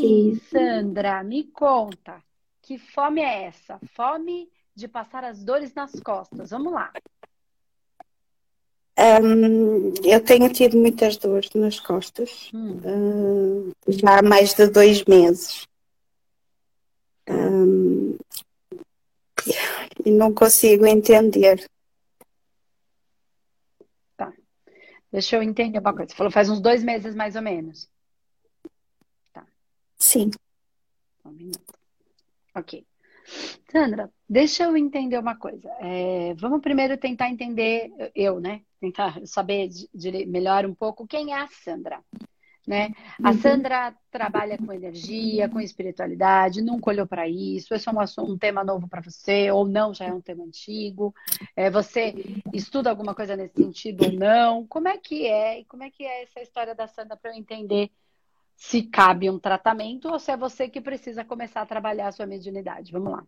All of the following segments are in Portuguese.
aí, Sandra, me conta, que fome é essa? Fome de passar as dores nas costas. Vamos lá. Um, eu tenho tido muitas dores nas costas hum. uh, já há mais de dois meses. Um, e não consigo entender. Tá. Deixa eu entender uma coisa. Você falou faz uns dois meses mais ou menos. Sim. Um minuto. Ok. Sandra, deixa eu entender uma coisa. É, vamos primeiro tentar entender, eu, né? Tentar saber de, de melhor um pouco quem é a Sandra. Né? A uhum. Sandra trabalha com energia, com espiritualidade, nunca olhou para isso. Esse é um, um tema novo para você, ou não, já é um tema antigo. É, você estuda alguma coisa nesse sentido ou não? Como é que é? E como é que é essa história da Sandra para eu entender se cabe um tratamento ou se é você que precisa começar a trabalhar a sua mediunidade. Vamos lá.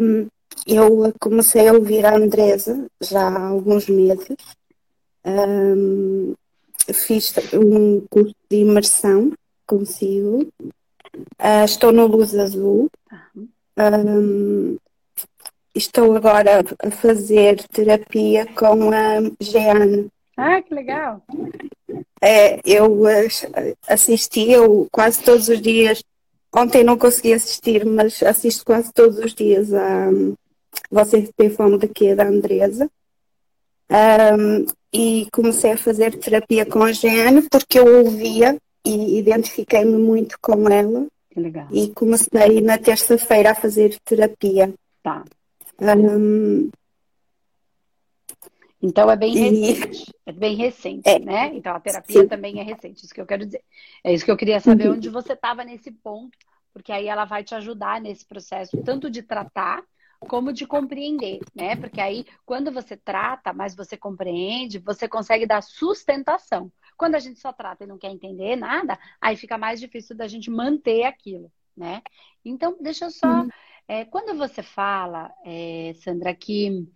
Um, eu comecei a ouvir a Andresa já há alguns meses. Um, fiz um curso de imersão consigo. Uh, estou no Luz Azul. Um, estou agora a fazer terapia com a Jeane. Ah, que legal! É, eu assisti eu quase todos os dias. Ontem não consegui assistir, mas assisto quase todos os dias a Você tem fome daqui da Andresa. Um, e comecei a fazer terapia com a Jeane porque eu ouvia e identifiquei-me muito com ela. Legal. E comecei na terça-feira a fazer terapia. Tá. Um, então é bem recente, é bem recente, é. né? Então a terapia Sim. também é recente, isso que eu quero dizer. É isso que eu queria saber uhum. onde você estava nesse ponto, porque aí ela vai te ajudar nesse processo, tanto de tratar como de compreender, né? Porque aí quando você trata, mas você compreende, você consegue dar sustentação. Quando a gente só trata e não quer entender nada, aí fica mais difícil da gente manter aquilo, né? Então, deixa eu só. Uhum. É, quando você fala, é, Sandra, que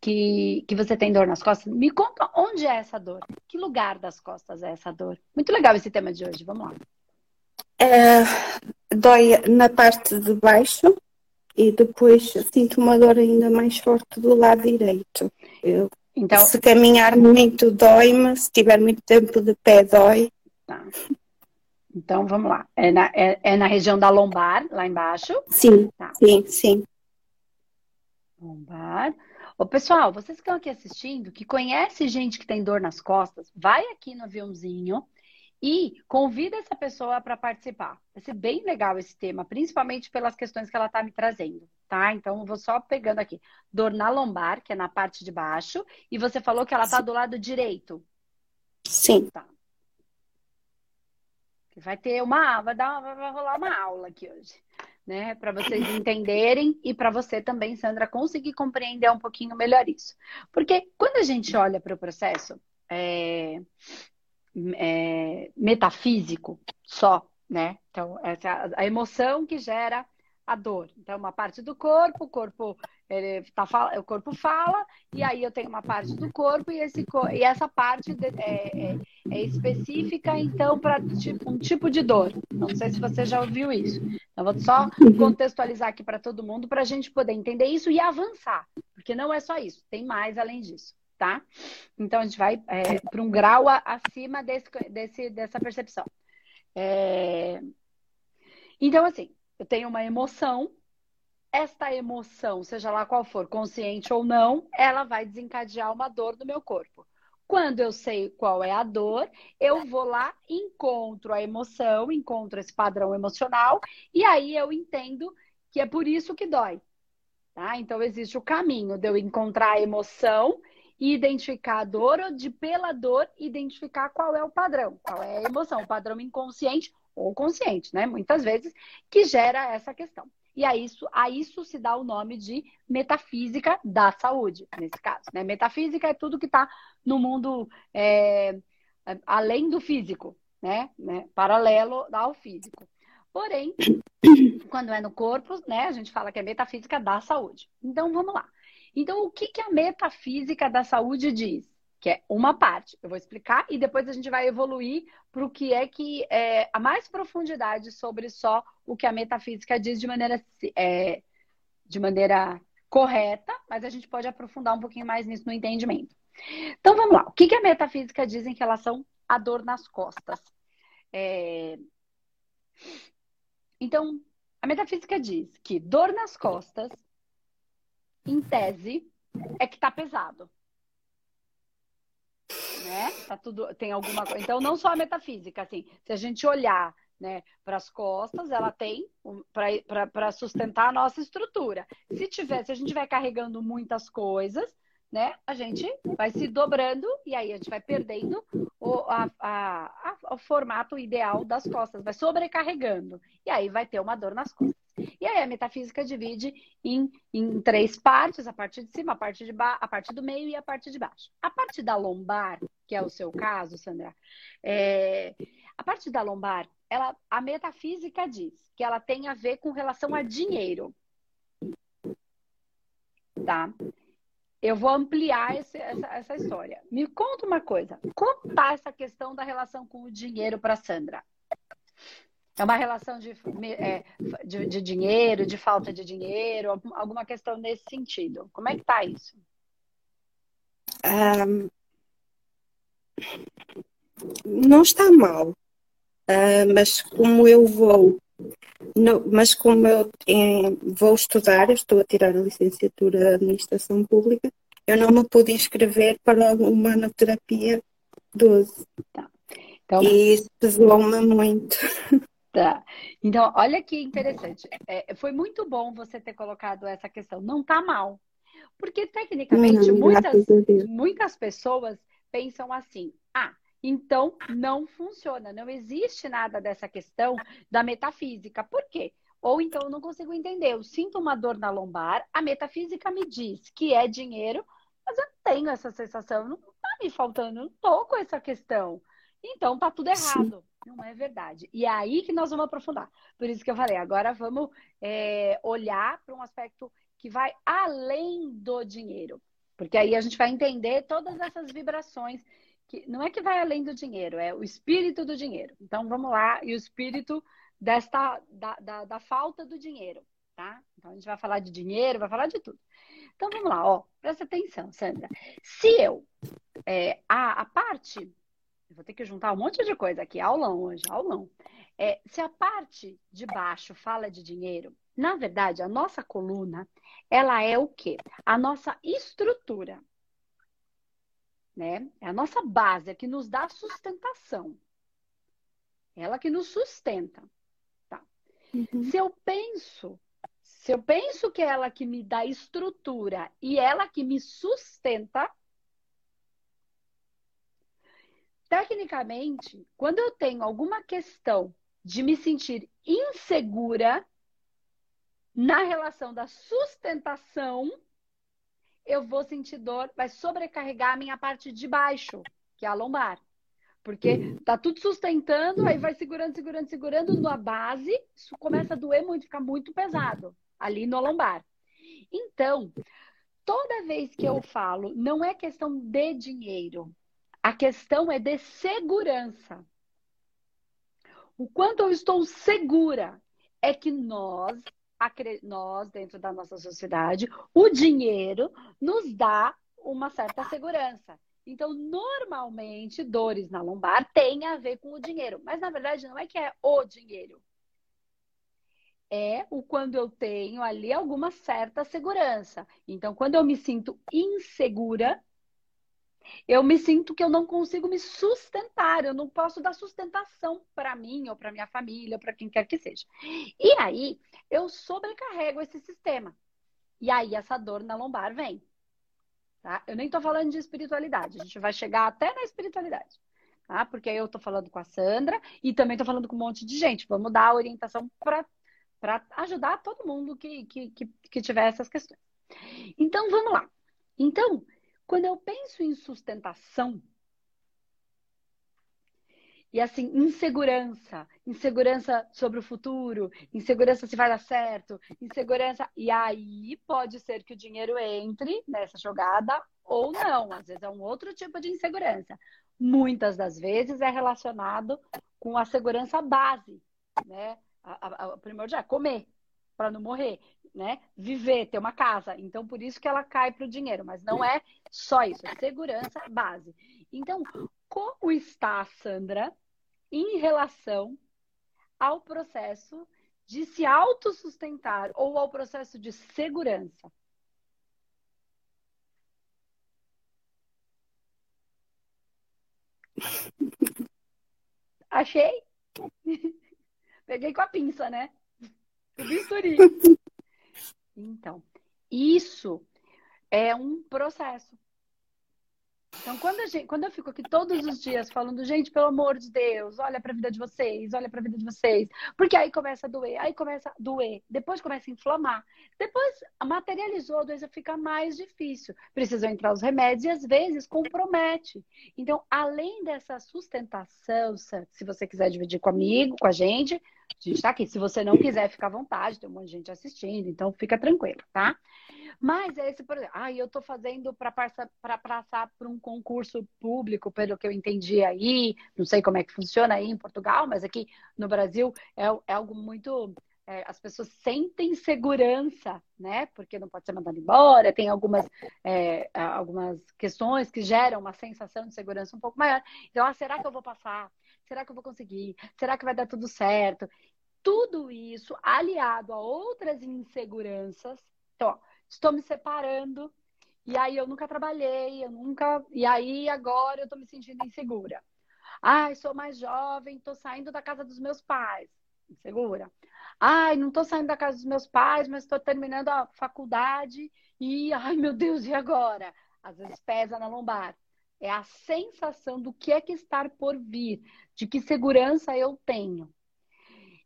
que, que você tem dor nas costas, me conta onde é essa dor. Que lugar das costas é essa dor? Muito legal esse tema de hoje, vamos lá. É, dói na parte de baixo e depois sinto uma dor ainda mais forte do lado direito. Eu, então, se caminhar muito dói-me, se tiver muito tempo de pé dói. Tá. Então vamos lá. É na, é, é na região da lombar, lá embaixo? Sim, tá. sim, sim. Lombar. Ô, pessoal, vocês que estão aqui assistindo, que conhece gente que tem dor nas costas, vai aqui no aviãozinho e convida essa pessoa para participar. Vai ser bem legal esse tema, principalmente pelas questões que ela está me trazendo, tá? Então, eu vou só pegando aqui. Dor na lombar, que é na parte de baixo, e você falou que ela está do lado direito. Sim. Tá. Vai ter uma, vai, dar, vai rolar uma aula aqui hoje né? Para vocês entenderem e para você também, Sandra, conseguir compreender um pouquinho melhor isso. Porque quando a gente olha para o processo é, é, metafísico só, né? Então, essa, a emoção que gera a dor. Então, uma parte do corpo, o corpo ele tá, o corpo fala, e aí eu tenho uma parte do corpo, e, esse, e essa parte é, é, é específica, então, para tipo, um tipo de dor. Não sei se você já ouviu isso. Então, vou só contextualizar aqui para todo mundo, para a gente poder entender isso e avançar, porque não é só isso, tem mais além disso. Tá? Então a gente vai é, para um grau acima desse, desse, dessa percepção. É... Então, assim, eu tenho uma emoção, esta emoção, seja lá qual for, consciente ou não, ela vai desencadear uma dor no meu corpo. Quando eu sei qual é a dor, eu vou lá, encontro a emoção, encontro esse padrão emocional, e aí eu entendo que é por isso que dói. Tá? Então, existe o caminho de eu encontrar a emoção e identificar a dor, ou de pela dor identificar qual é o padrão, qual é a emoção, o padrão inconsciente ou consciente, né? Muitas vezes, que gera essa questão. E a isso, a isso se dá o nome de metafísica da saúde, nesse caso. Né? Metafísica é tudo que está no mundo é, além do físico, né? né? Paralelo ao físico. Porém, quando é no corpo, né, a gente fala que é metafísica da saúde. Então, vamos lá. Então, o que, que a metafísica da saúde diz? Que é uma parte. Eu vou explicar e depois a gente vai evoluir para o que é que é a mais profundidade sobre só o que a metafísica diz de maneira, é, de maneira correta, mas a gente pode aprofundar um pouquinho mais nisso no entendimento. Então vamos lá. O que, que a metafísica diz em relação à dor nas costas? É... Então, a metafísica diz que dor nas costas, em tese, é que está pesado né? Tá tudo, tem alguma coisa. Então, não só a metafísica, assim, se a gente olhar né, para as costas, ela tem para sustentar a nossa estrutura. Se tiver, se a gente estiver carregando muitas coisas, né, a gente vai se dobrando e aí a gente vai perdendo o, a, a, a, o formato ideal das costas, vai sobrecarregando. E aí vai ter uma dor nas costas. E aí a metafísica divide em, em três partes, a parte de cima, a parte de baixo, a parte do meio e a parte de baixo. A parte da lombar, que é o seu caso, Sandra, é, a parte da lombar, ela, a metafísica diz que ela tem a ver com relação a dinheiro. Tá? Eu vou ampliar esse, essa, essa história. Me conta uma coisa. Como está essa questão da relação com o dinheiro para Sandra? É uma relação de, é, de, de, dinheiro, de falta de dinheiro, alguma questão nesse sentido. Como é que está isso? Um, não está mal, uh, mas como eu vou, mas como eu em, vou estudar, eu estou a tirar a licenciatura de Administração Pública, eu não me pude inscrever para uma manoterapia 12. Tá. Então, e isso pesou-me muito. Tá. Então, olha que interessante. É, foi muito bom você ter colocado essa questão. Não tá mal. Porque, tecnicamente, não, muitas, muitas pessoas pensam assim: ah, então não funciona. Não existe nada dessa questão da metafísica. Por quê? Ou então eu não consigo entender. Eu sinto uma dor na lombar, a metafísica me diz que é dinheiro, mas eu tenho essa sensação, não tá me faltando, não tô com essa questão. Então tá tudo errado. Sim. Não é verdade. E é aí que nós vamos aprofundar. Por isso que eu falei, agora vamos é, olhar para um aspecto que vai além do dinheiro. Porque aí a gente vai entender todas essas vibrações. que Não é que vai além do dinheiro, é o espírito do dinheiro. Então vamos lá, e o espírito desta da, da, da falta do dinheiro. Tá? Então a gente vai falar de dinheiro, vai falar de tudo. Então vamos lá, ó, presta atenção, Sandra. Se eu, é, a, a parte vou ter que juntar um monte de coisa aqui, aulão hoje, aulão. É, se a parte de baixo fala de dinheiro, na verdade, a nossa coluna, ela é o quê? A nossa estrutura. Né? É a nossa base, é que nos dá sustentação. Ela que nos sustenta. Tá. Uhum. Se eu penso, se eu penso que é ela que me dá estrutura e ela que me sustenta, Tecnicamente, quando eu tenho alguma questão de me sentir insegura na relação da sustentação, eu vou sentir dor, vai sobrecarregar a minha parte de baixo, que é a lombar. Porque tá tudo sustentando, aí vai segurando, segurando, segurando na base, isso começa a doer muito, fica muito pesado ali no lombar. Então, toda vez que eu falo, não é questão de dinheiro, a questão é de segurança. O quanto eu estou segura é que nós, nós dentro da nossa sociedade, o dinheiro nos dá uma certa segurança. Então, normalmente, dores na lombar têm a ver com o dinheiro. Mas, na verdade, não é que é o dinheiro. É o quando eu tenho ali alguma certa segurança. Então, quando eu me sinto insegura, eu me sinto que eu não consigo me sustentar, eu não posso dar sustentação para mim ou para minha família ou para quem quer que seja. E aí eu sobrecarrego esse sistema. E aí essa dor na lombar vem. Tá? Eu nem estou falando de espiritualidade, a gente vai chegar até na espiritualidade. Tá? Porque aí eu estou falando com a Sandra e também estou falando com um monte de gente. Vamos dar orientação para ajudar todo mundo que, que, que, que tiver essas questões. Então, vamos lá. Então, quando eu penso em sustentação, e assim, insegurança, insegurança sobre o futuro, insegurança se vai dar certo, insegurança. E aí pode ser que o dinheiro entre nessa jogada ou não. Às vezes é um outro tipo de insegurança. Muitas das vezes é relacionado com a segurança base, né? A, a, a primordial, comer para não morrer, né? Viver, ter uma casa. Então, por isso que ela cai para o dinheiro. Mas não é só isso, é segurança base. Então, como está a Sandra em relação ao processo de se autossustentar ou ao processo de segurança? Achei. Peguei com a pinça, né? Bisturi. Então, isso é um processo. Então, quando, gente, quando, eu fico aqui todos os dias falando, gente, pelo amor de Deus, olha para a vida de vocês, olha para a vida de vocês, porque aí começa a doer, aí começa a doer, depois começa a inflamar, depois materializou, a doença fica mais difícil, precisam entrar os remédios e às vezes compromete. Então, além dessa sustentação, se você quiser dividir comigo, com a gente, a gente está aqui. Se você não quiser, fica à vontade, tem um monte de gente assistindo, então fica tranquilo, tá? Mas é esse, por exemplo, ah, eu estou fazendo para passar por um concurso público, pelo que eu entendi aí, não sei como é que funciona aí em Portugal, mas aqui no Brasil é, é algo muito é, as pessoas sentem segurança, né? Porque não pode ser mandado embora, tem algumas, é, algumas questões que geram uma sensação de segurança um pouco maior. Então, ah, será que eu vou passar? Será que eu vou conseguir? Será que vai dar tudo certo? Tudo isso aliado a outras inseguranças. Então, ó, estou me separando, e aí eu nunca trabalhei, eu nunca. E aí agora eu estou me sentindo insegura. Ai, sou mais jovem, estou saindo da casa dos meus pais. Insegura. Ai, não estou saindo da casa dos meus pais, mas estou terminando a faculdade e, ai meu Deus, e agora? Às vezes pesa na lombar. É a sensação do que é que estar por vir, de que segurança eu tenho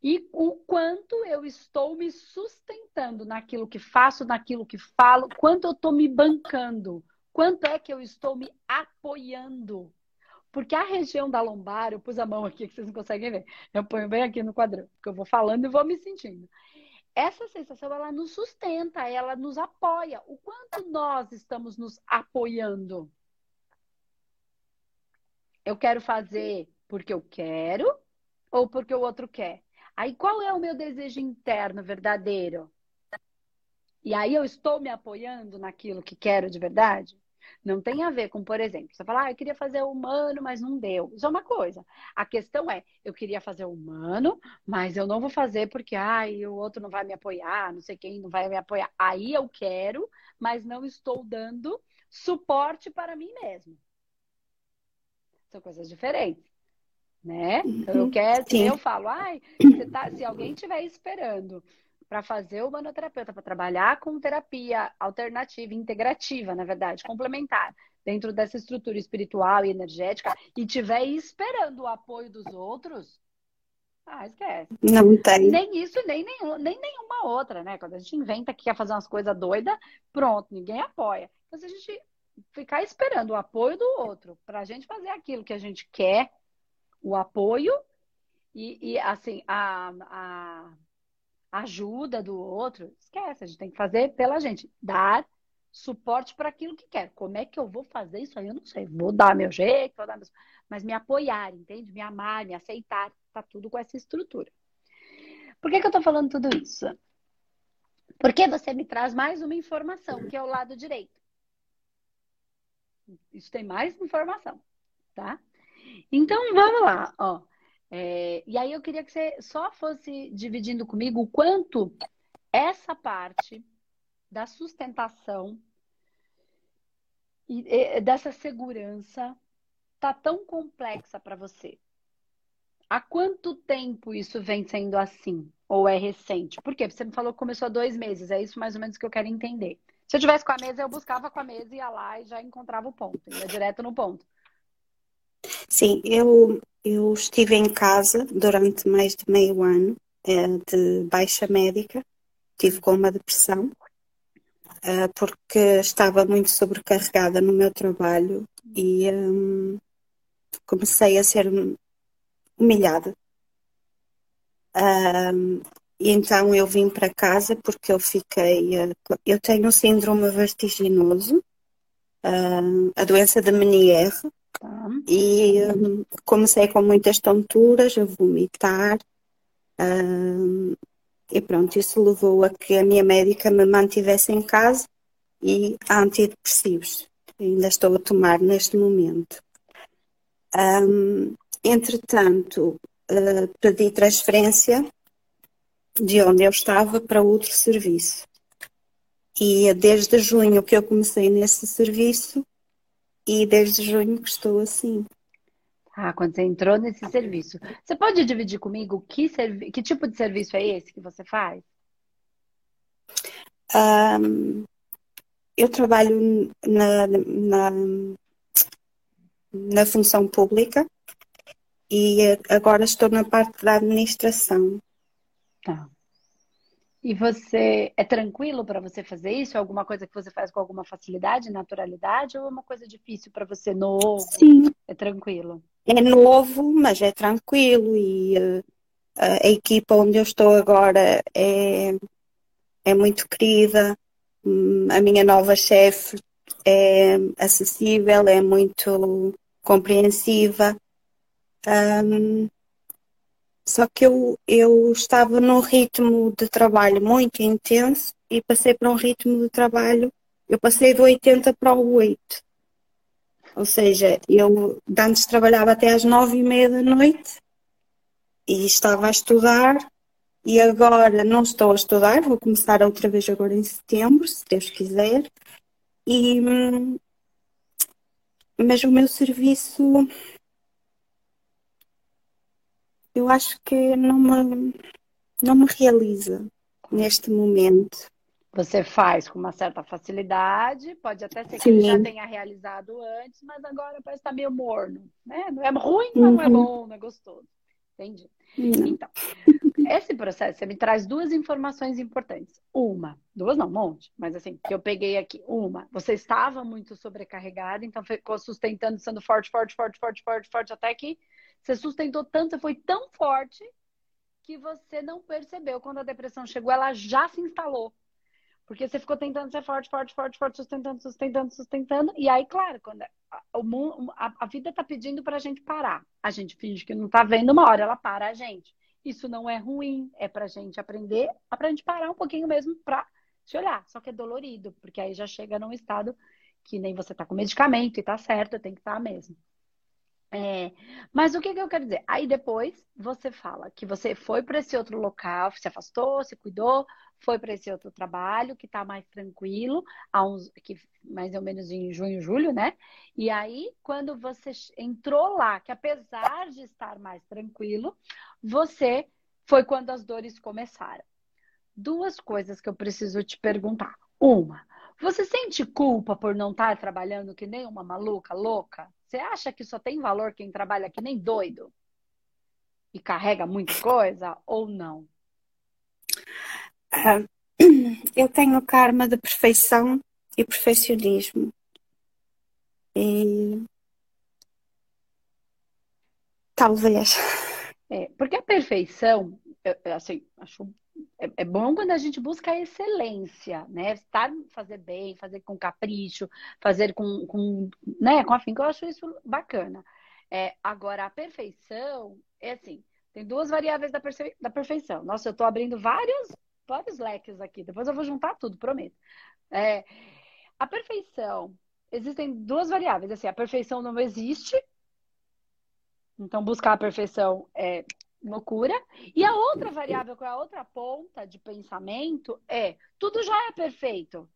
e o quanto eu estou me sustentando naquilo que faço, naquilo que falo, quanto eu estou me bancando, quanto é que eu estou me apoiando. Porque a região da lombar, eu pus a mão aqui que vocês não conseguem ver, eu ponho bem aqui no quadrão, porque eu vou falando e vou me sentindo. Essa sensação, ela nos sustenta, ela nos apoia. O quanto nós estamos nos apoiando? Eu quero fazer porque eu quero ou porque o outro quer? Aí qual é o meu desejo interno verdadeiro? E aí eu estou me apoiando naquilo que quero de verdade? Não tem a ver com, por exemplo, você fala, ah, eu queria fazer humano, mas não deu. Isso é uma coisa. A questão é, eu queria fazer humano, mas eu não vou fazer porque, ai, o outro não vai me apoiar, não sei quem não vai me apoiar. Aí eu quero, mas não estou dando suporte para mim mesmo. São coisas diferentes né? Então, eu quero, Sim. eu falo, ai, tá, se alguém estiver esperando para fazer o manoterapeuta, para trabalhar com terapia alternativa, integrativa, na verdade, complementar, dentro dessa estrutura espiritual e energética, e estiver esperando o apoio dos outros, ah, esquece. Não tem. Nem isso, nem, nem, nem nenhuma outra, né? Quando a gente inventa que quer fazer umas coisas doidas, pronto, ninguém apoia. Então, se a gente ficar esperando o apoio do outro para a gente fazer aquilo que a gente quer, o apoio e, e assim, a, a ajuda do outro, esquece, a gente tem que fazer pela gente, dar suporte para aquilo que quer. Como é que eu vou fazer isso aí? Eu não sei. Vou dar meu jeito, vou dar meu... mas me apoiar, entende? Me amar, me aceitar, tá tudo com essa estrutura. Por que, que eu estou falando tudo isso? Porque você me traz mais uma informação, que é o lado direito. Isso tem mais informação, tá? Então, vamos lá, ó. É, e aí eu queria que você só fosse dividindo comigo o quanto essa parte da sustentação e, e dessa segurança tá tão complexa para você. Há quanto tempo isso vem sendo assim? Ou é recente? Por quê? Você me falou que começou há dois meses. É isso mais ou menos que eu quero entender. Se eu tivesse com a mesa, eu buscava com a mesa, ia lá e já encontrava o ponto. Ia direto no ponto. Sim, eu, eu estive em casa durante mais de meio ano é, de baixa médica, tive com uma depressão, é, porque estava muito sobrecarregada no meu trabalho e um, comecei a ser humilhada. Um, e então eu vim para casa porque eu fiquei. Uh, eu tenho um síndrome vertiginoso, uh, a doença da Menier, tá. e um, comecei com muitas tonturas, a vomitar. e pronto, isso levou a que a minha médica me mantivesse em casa e antidepressivos. Ainda estou a tomar neste momento. Entretanto, pedi transferência de onde eu estava para outro serviço. E é desde junho que eu comecei nesse serviço e desde junho que estou assim. Ah, quando você entrou nesse serviço. Você pode dividir comigo que, servi que tipo de serviço é esse que você faz? Um, eu trabalho na, na, na função pública e agora estou na parte da administração. Tá. E você é tranquilo para você fazer isso? É alguma coisa que você faz com alguma facilidade, naturalidade, ou é uma coisa difícil para você novo? Sim. É tranquilo. É novo, mas é tranquilo e uh, a equipa onde eu estou agora é, é muito querida. Hum, a minha nova chefe é acessível, é muito compreensiva. Um, só que eu, eu estava num ritmo de trabalho muito intenso e passei para um ritmo de trabalho, eu passei do 80 para o 8. Ou seja, eu antes trabalhava até às nove e meia da noite e estava a estudar e agora não estou a estudar, vou começar outra vez agora em setembro, se Deus quiser. E, hum, mas o meu serviço eu acho que não me, não me realiza neste momento. Você faz com uma certa facilidade, pode até ser que Sim. ele já tenha realizado antes, mas agora parece estar meio morno, né? Não é ruim, mas uhum. não é uhum. bom, não é gostoso. Entendi. Uhum. Então, esse processo, você me traz duas informações importantes. Uma, duas não, um monte, mas assim, que eu peguei aqui. Uma, você estava muito sobrecarregada, então ficou sustentando, sendo forte, forte, forte, forte, forte, forte, até que você sustentou tanto, você foi tão forte que você não percebeu. Quando a depressão chegou, ela já se instalou. Porque você ficou tentando ser forte, forte, forte, forte, sustentando, sustentando, sustentando. E aí, claro, quando a, a, a vida tá pedindo pra gente parar. A gente finge que não tá vendo, uma hora ela para a gente. Isso não é ruim, é pra gente aprender, é pra gente parar um pouquinho mesmo pra se olhar. Só que é dolorido, porque aí já chega num estado que nem você tá com medicamento e tá certo, tem que estar tá mesmo. É, mas o que, que, eu quero dizer? Aí depois você fala que você foi para esse outro local, se afastou, se cuidou, foi para esse outro trabalho que está mais tranquilo, há uns, que mais ou menos em junho, julho, né? E aí, quando você entrou lá, que apesar de estar mais tranquilo, você foi quando as dores começaram. Duas coisas que eu preciso te perguntar. Uma, você sente culpa por não estar trabalhando que nem uma maluca, louca? Você acha que só tem valor quem trabalha que nem doido? E carrega muita coisa ou não? Uh, eu tenho karma de perfeição e perfeccionismo. E talvez. É, porque a perfeição, assim, acho é, é, bom quando a gente busca a excelência, né? Estar, fazer bem, fazer com capricho, fazer com, com, né, com afinco, eu acho isso bacana. É, agora, a perfeição é assim, tem duas variáveis da, perfe... da perfeição. Nossa, eu estou abrindo vários, vários leques aqui, depois eu vou juntar tudo, prometo. É, a perfeição, existem duas variáveis, assim, a perfeição não existe, então buscar a perfeição é loucura. E a outra variável, que é a outra ponta de pensamento, é tudo já é perfeito.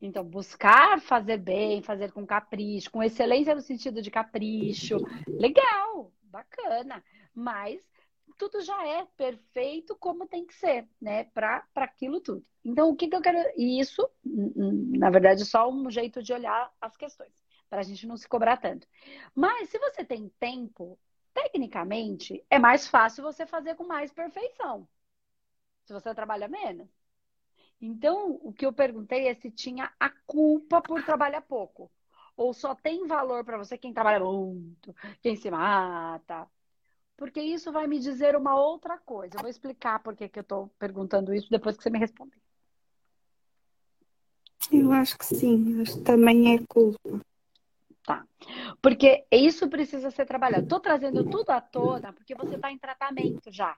Então, buscar fazer bem, fazer com capricho, com excelência no sentido de capricho, legal, bacana. Mas tudo já é perfeito como tem que ser, né? Para aquilo tudo. Então, o que, que eu quero. E isso, na verdade, é só um jeito de olhar as questões, para a gente não se cobrar tanto. Mas se você tem tempo, Tecnicamente, é mais fácil você fazer com mais perfeição. Se você trabalha menos. Então, o que eu perguntei é se tinha a culpa por trabalhar pouco. Ou só tem valor para você quem trabalha muito, quem se mata. porque isso vai me dizer uma outra coisa. Eu vou explicar por que, eu estou perguntando isso depois que você me responder. Eu acho que sim, acho que também é culpa. Tá. Porque isso precisa ser trabalhado. Estou trazendo tudo à tona porque você está em tratamento já.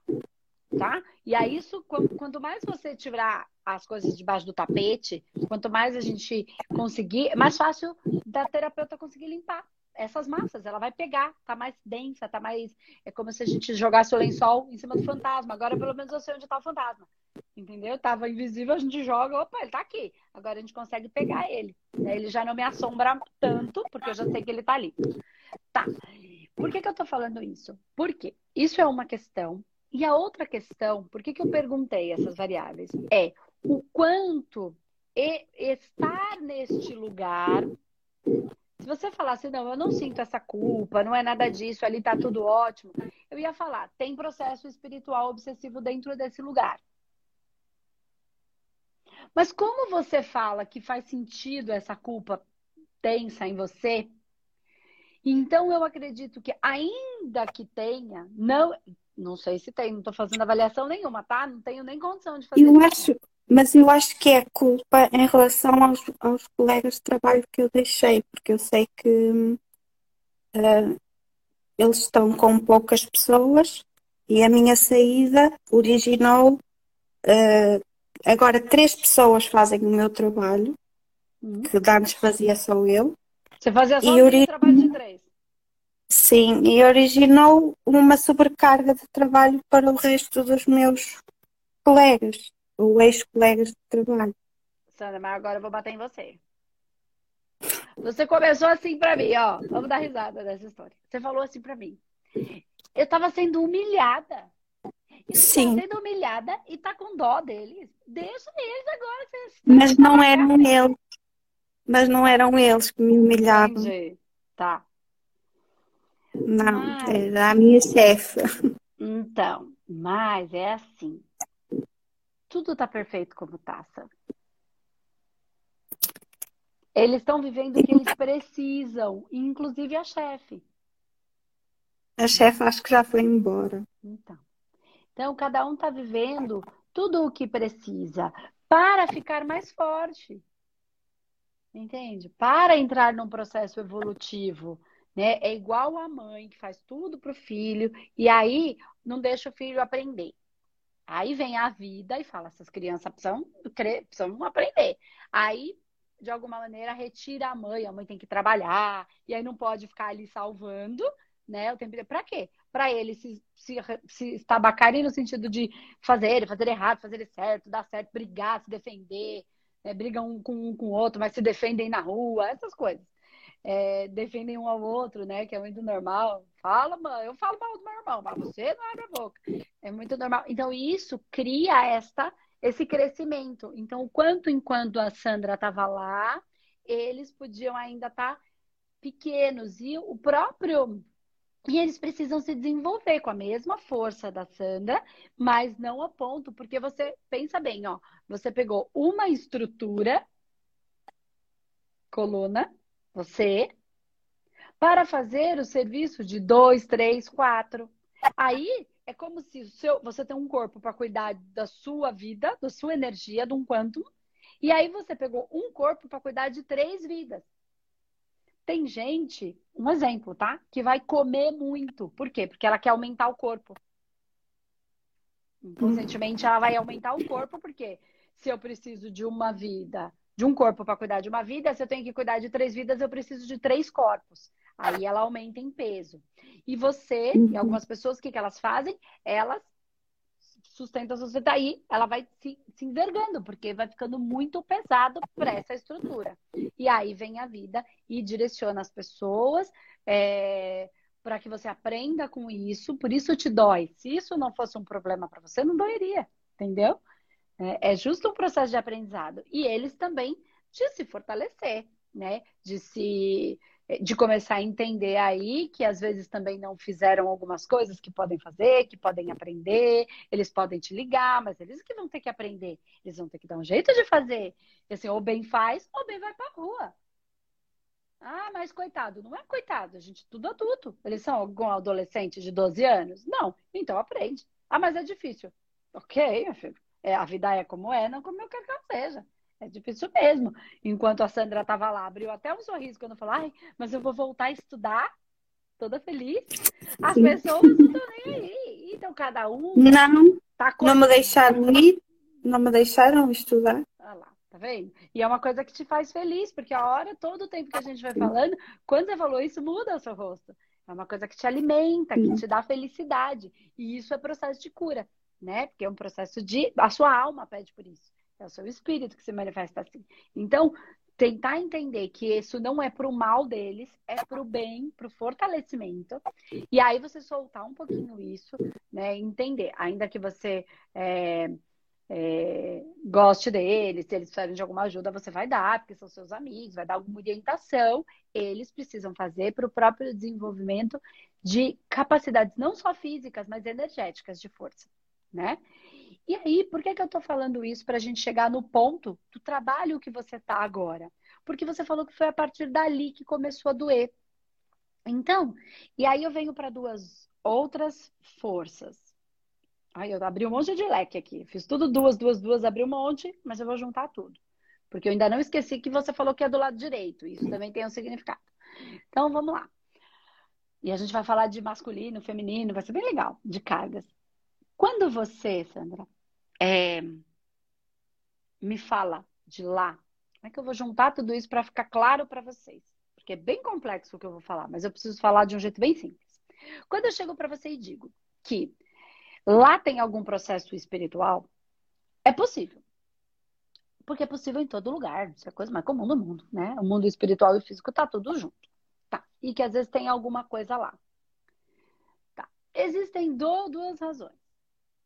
Tá? E aí, isso, quanto mais você tirar as coisas debaixo do tapete, quanto mais a gente conseguir, é mais fácil da terapeuta conseguir limpar essas massas. Ela vai pegar, tá mais densa, tá mais. É como se a gente jogasse o lençol em cima do fantasma. Agora, pelo menos, eu sei onde está o fantasma. Entendeu? Tava invisível, a gente joga, opa, ele tá aqui. Agora a gente consegue pegar ele. Ele já não me assombra tanto, porque eu já sei que ele tá ali. Tá. Por que, que eu tô falando isso? Porque isso é uma questão. E a outra questão, por que, que eu perguntei essas variáveis? É o quanto estar neste lugar. Se você falasse, não, eu não sinto essa culpa, não é nada disso, ali tá tudo ótimo, eu ia falar, tem processo espiritual obsessivo dentro desse lugar. Mas como você fala que faz sentido essa culpa tensa em você, então eu acredito que ainda que tenha, não, não sei se tem, não estou fazendo avaliação nenhuma, tá? Não tenho nem condição de fazer. Eu acho, mas eu acho que é culpa em relação aos, aos colegas de trabalho que eu deixei, porque eu sei que uh, eles estão com poucas pessoas e a minha saída originou uh, Agora, três pessoas fazem o meu trabalho, uhum. que antes fazia só eu. Você fazia só o trabalho de três? Sim, e originou uma sobrecarga de trabalho para o resto dos meus colegas, ou ex-colegas de trabalho. Sandra, mas agora eu vou bater em você. Você começou assim para mim, ó. Vamos dar risada dessa história. Você falou assim para mim. Eu estava sendo humilhada. E Sim. Tá sendo humilhada e tá com dó deles. Deixa eles agora. Mas não eram eles. Mas não eram eles que me humilhavam. Entendi. Tá. Não, mas... era a minha chefe. Então, mas é assim. Tudo tá perfeito como tá, Sam. Eles estão vivendo o que eles precisam, inclusive a chefe. A chefe acho que já foi embora. Então. Então, cada um está vivendo tudo o que precisa para ficar mais forte. Entende? Para entrar num processo evolutivo. Né? É igual a mãe que faz tudo para o filho e aí não deixa o filho aprender. Aí vem a vida e fala: essas crianças precisam, precisam aprender. Aí, de alguma maneira, retira a mãe, a mãe tem que trabalhar, e aí não pode ficar ali salvando, né? O tempo para quê? Para eles se, se, se estabacarem no sentido de fazer, fazer errado, fazer certo, dar certo, brigar, se defender, né? brigam um com um com o outro, mas se defendem na rua, essas coisas. É, defendem um ao outro, né? Que é muito normal. Fala, mãe, eu falo mal do meu irmão, mas você não abre a boca. É muito normal. Então, isso cria esta, esse crescimento. Então, o quanto enquanto a Sandra estava lá, eles podiam ainda estar tá pequenos. E o próprio e eles precisam se desenvolver com a mesma força da Sandra, mas não a ponto, porque você pensa bem, ó, você pegou uma estrutura, coluna, você, para fazer o serviço de dois, três, quatro. Aí é como se o seu, você tem um corpo para cuidar da sua vida, da sua energia, de um quantum, e aí você pegou um corpo para cuidar de três vidas. Tem gente, um exemplo, tá? Que vai comer muito. Por quê? Porque ela quer aumentar o corpo. Inconscientemente, ela vai aumentar o corpo, porque se eu preciso de uma vida, de um corpo para cuidar de uma vida, se eu tenho que cuidar de três vidas, eu preciso de três corpos. Aí ela aumenta em peso. E você, e algumas pessoas, o que, que elas fazem? Elas sustenta, sustenta, aí ela vai se, se envergando, porque vai ficando muito pesado para essa estrutura. E aí vem a vida e direciona as pessoas é, para que você aprenda com isso, por isso te dói. Se isso não fosse um problema para você, não doeria, entendeu? É, é justo um processo de aprendizado. E eles também de se fortalecer, né? De se de começar a entender aí que às vezes também não fizeram algumas coisas que podem fazer, que podem aprender, eles podem te ligar, mas eles que vão ter que aprender, eles vão ter que dar um jeito de fazer. E assim, ou bem faz, ou bem vai pra rua. Ah, mas coitado, não é coitado, a gente tudo adulto. Eles são algum adolescente de 12 anos? Não, então aprende. Ah, mas é difícil. Ok, meu filho. É, a vida é como é, não como eu quero que ela seja. É difícil mesmo. Enquanto a Sandra estava lá, abriu até um sorriso quando falou, ai, mas eu vou voltar a estudar, toda feliz. As pessoas não estão nem aí. Então, cada um. Não, tá não me deixaram ir, não me deixaram estudar. Olha lá, tá vendo? E é uma coisa que te faz feliz, porque a hora, todo o tempo que a gente vai falando, quando você falou isso, muda o seu rosto. É uma coisa que te alimenta, que te dá felicidade. E isso é processo de cura, né? Porque é um processo de. A sua alma pede por isso. É o seu espírito que se manifesta assim. Então, tentar entender que isso não é para o mal deles, é para o bem, para o fortalecimento. E aí você soltar um pouquinho isso, né? Entender, ainda que você é, é, goste deles, se eles precisarem de alguma ajuda, você vai dar, porque são seus amigos, vai dar alguma orientação. Eles precisam fazer para o próprio desenvolvimento de capacidades não só físicas, mas energéticas de força, né? E aí, por que, que eu estou falando isso para a gente chegar no ponto do trabalho que você está agora? Porque você falou que foi a partir dali que começou a doer. Então, e aí eu venho para duas outras forças. Aí eu abri um monte de leque aqui. Fiz tudo duas, duas, duas, abri um monte, mas eu vou juntar tudo. Porque eu ainda não esqueci que você falou que é do lado direito. Isso também tem um significado. Então, vamos lá. E a gente vai falar de masculino, feminino, vai ser bem legal, de cargas. Quando você, Sandra, é, me fala de lá, como é que eu vou juntar tudo isso para ficar claro para vocês? Porque é bem complexo o que eu vou falar, mas eu preciso falar de um jeito bem simples. Quando eu chego para você e digo que lá tem algum processo espiritual, é possível. Porque é possível em todo lugar, isso é a coisa mais comum do mundo, né? O mundo espiritual e físico tá tudo junto. Tá. E que às vezes tem alguma coisa lá. Tá. Existem duas razões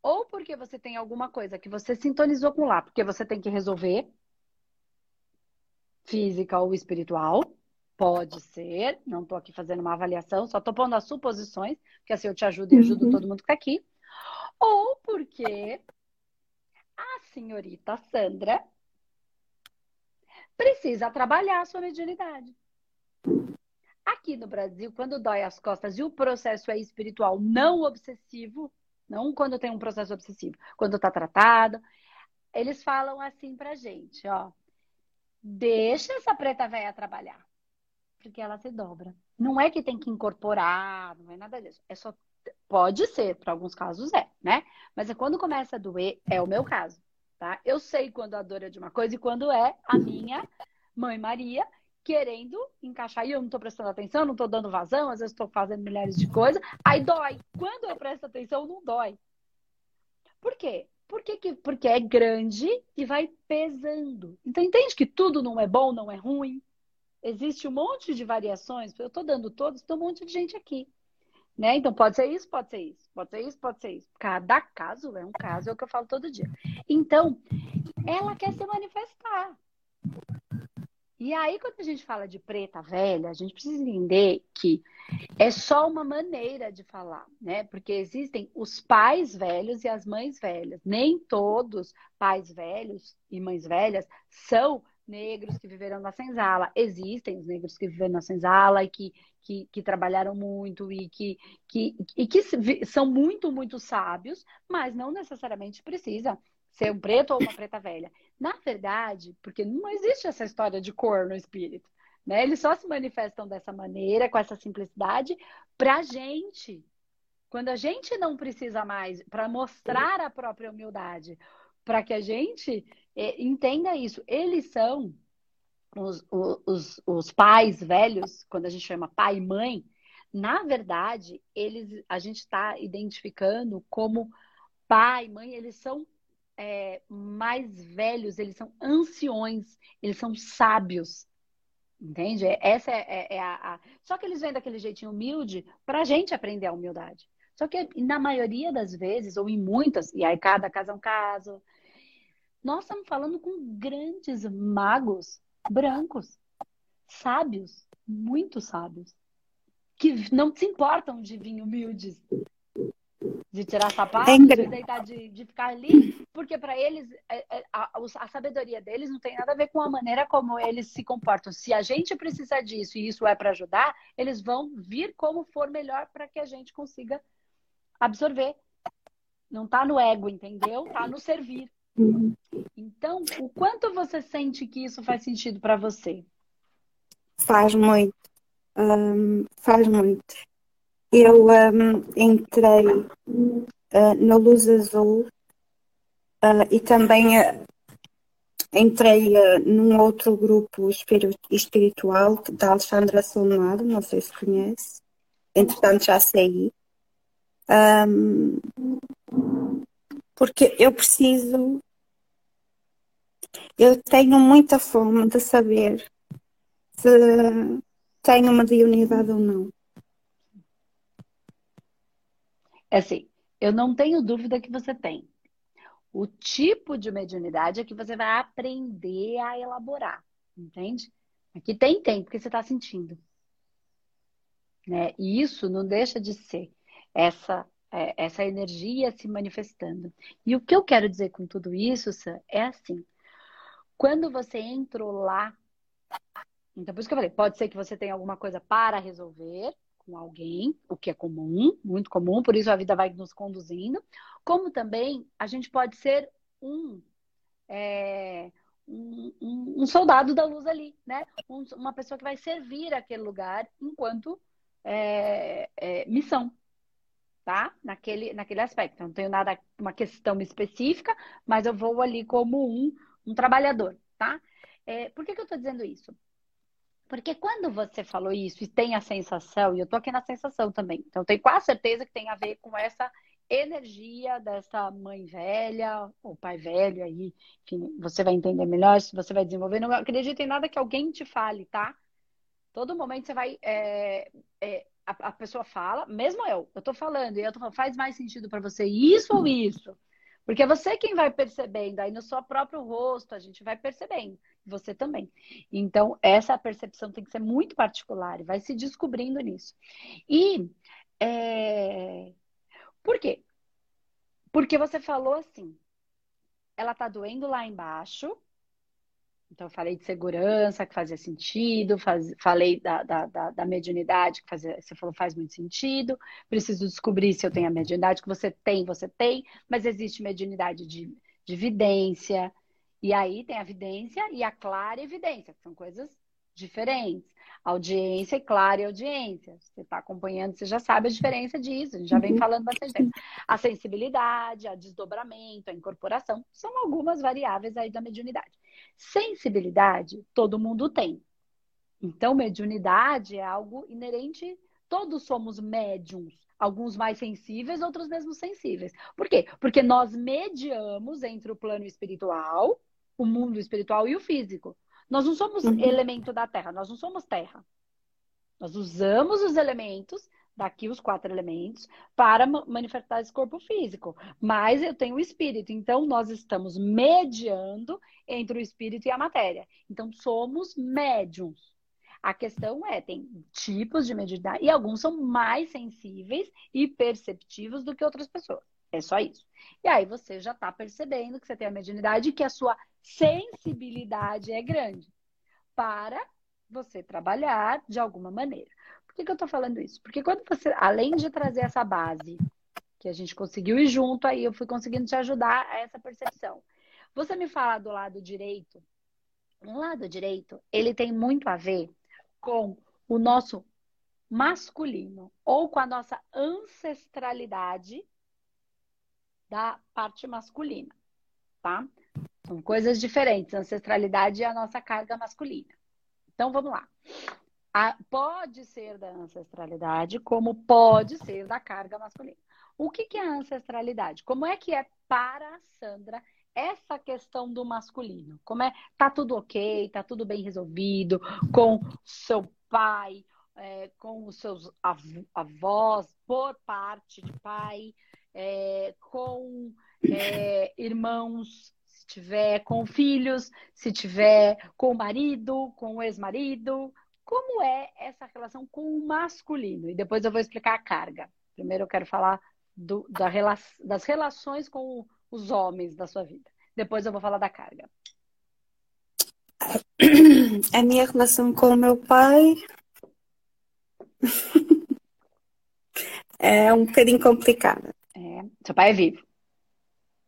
ou porque você tem alguma coisa que você sintonizou com lá, porque você tem que resolver, física ou espiritual, pode ser, não estou aqui fazendo uma avaliação, só estou pondo as suposições, porque assim eu te ajudo e ajudo uhum. todo mundo que está aqui, ou porque a senhorita Sandra precisa trabalhar a sua mediunidade. Aqui no Brasil, quando dói as costas e o processo é espiritual não obsessivo, não quando tem um processo obsessivo, quando está tratado. Eles falam assim pra gente, ó. Deixa essa preta velha trabalhar. Porque ela se dobra. Não é que tem que incorporar, não é nada disso. É só. Pode ser, para alguns casos é, né? Mas é quando começa a doer, é o meu caso, tá? Eu sei quando a dor é de uma coisa e quando é a minha mãe Maria querendo encaixar e eu não estou prestando atenção, não estou dando vazão, às vezes estou fazendo milhares de coisas, aí dói. Quando eu presto atenção, não dói. Por quê? Por que que, porque é grande e vai pesando. Então, entende que tudo não é bom, não é ruim? Existe um monte de variações. Eu estou dando todos, tem um monte de gente aqui. Né? Então, pode ser isso, pode ser isso, pode ser isso, pode ser isso. Cada caso é um caso, é o que eu falo todo dia. Então, ela quer se manifestar. E aí, quando a gente fala de preta velha, a gente precisa entender que é só uma maneira de falar, né? Porque existem os pais velhos e as mães velhas. Nem todos pais velhos e mães velhas são negros que viveram na senzala. Existem os negros que viveram na senzala e que, que, que trabalharam muito e que, que, e que são muito, muito sábios, mas não necessariamente precisa ser um preto ou uma preta velha. Na verdade, porque não existe essa história de cor no espírito, né? Eles só se manifestam dessa maneira, com essa simplicidade, pra gente. Quando a gente não precisa mais, para mostrar a própria humildade, para que a gente é, entenda isso. Eles são os, os, os pais velhos, quando a gente chama pai e mãe, na verdade, eles a gente está identificando como pai, mãe, eles são é, mais velhos, eles são anciões, eles são sábios. Entende? Essa é, é, é a, a, Só que eles vêm daquele jeitinho humilde para a gente aprender a humildade. Só que na maioria das vezes, ou em muitas, e aí cada caso é um caso, nós estamos falando com grandes magos brancos, sábios, muito sábios, que não se importam de vir humildes, de tirar sapato, de deitar, de, de ficar ali, porque para eles é, é, a, a, sabedoria deles não tem nada a ver com a maneira como eles se comportam. Se a gente precisa disso e isso é para ajudar, eles vão vir como for melhor para que a gente consiga absorver. Não está no ego, entendeu? Está no servir. Então, o quanto você sente que isso faz sentido para você? Faz muito. Um, faz muito. Eu um, entrei uh, na Luz Azul uh, e também uh, entrei num outro grupo espiritual da Alexandra Solnado, não sei se conhece. Entretanto, já saí. Um, porque eu preciso, eu tenho muita fome de saber se tenho uma unidade ou não. É assim, eu não tenho dúvida que você tem. O tipo de mediunidade é que você vai aprender a elaborar, entende? Aqui tem tempo porque você está sentindo. Né? E isso não deixa de ser essa, é, essa energia se manifestando. E o que eu quero dizer com tudo isso, Sam, é assim: quando você entrou lá, então por isso que eu falei, pode ser que você tenha alguma coisa para resolver, com alguém, o que é comum, muito comum, por isso a vida vai nos conduzindo, como também a gente pode ser um, é, um, um, um, soldado da luz ali, né? Um, uma pessoa que vai servir aquele lugar enquanto é, é, missão, tá? Naquele, naquele aspecto. Eu não tenho nada, uma questão específica, mas eu vou ali como um, um trabalhador, tá? É, por que, que eu estou dizendo isso? Porque quando você falou isso e tem a sensação, e eu tô aqui na sensação também, então tenho quase certeza que tem a ver com essa energia dessa mãe velha, ou pai velho aí, enfim, você vai entender melhor se você vai desenvolver. Não acredito em nada que alguém te fale, tá? Todo momento você vai. É, é, a, a, pessoa fala, mesmo eu, eu tô falando, e eu tô falando, faz mais sentido para você isso ou isso? Porque é você quem vai percebendo, aí no seu próprio rosto a gente vai percebendo, você também. Então, essa percepção tem que ser muito particular e vai se descobrindo nisso. E é... por quê? Porque você falou assim, ela tá doendo lá embaixo, então, eu falei de segurança, que fazia sentido, faz, falei da, da, da, da, mediunidade, que fazia, você falou faz muito sentido. Preciso descobrir se eu tenho a mediunidade, que você tem, você tem, mas existe mediunidade de, de vidência, e aí tem a vidência e a clara evidência, que são coisas diferentes. Audiência e clara e audiência. Você está acompanhando, você já sabe a diferença disso, a gente já vem uhum. falando bastante tempo. A sensibilidade, a desdobramento, a incorporação, são algumas variáveis aí da mediunidade. Sensibilidade, todo mundo tem. Então, mediunidade é algo inerente, todos somos médiums. Alguns mais sensíveis, outros mesmo sensíveis. Por quê? Porque nós mediamos entre o plano espiritual, o mundo espiritual e o físico. Nós não somos uhum. elemento da Terra, nós não somos Terra. Nós usamos os elementos, daqui os quatro elementos, para manifestar esse corpo físico. Mas eu tenho o espírito, então nós estamos mediando entre o espírito e a matéria. Então somos médiums. A questão é, tem tipos de mediunidade e alguns são mais sensíveis e perceptivos do que outras pessoas. É só isso. E aí você já está percebendo que você tem a mediunidade e que a sua sensibilidade é grande para você trabalhar de alguma maneira. Que, que eu estou falando isso? Porque quando você, além de trazer essa base que a gente conseguiu ir junto, aí eu fui conseguindo te ajudar a essa percepção. Você me fala do lado direito. O lado direito, ele tem muito a ver com o nosso masculino ou com a nossa ancestralidade da parte masculina, tá? São coisas diferentes, ancestralidade e a nossa carga masculina. Então vamos lá. A, pode ser da ancestralidade, como pode ser da carga masculina. O que, que é a ancestralidade? Como é que é para a Sandra essa questão do masculino? Como é? Tá tudo ok, tá tudo bem resolvido com seu pai, é, com os seus avós, por parte de pai, é, com é, irmãos, se tiver com filhos, se tiver com marido, com ex-marido. Como é essa relação com o masculino? E depois eu vou explicar a carga. Primeiro eu quero falar do, da, das relações com os homens da sua vida. Depois eu vou falar da carga. A minha relação com o meu pai é um bocadinho complicada. É. Seu pai é vivo?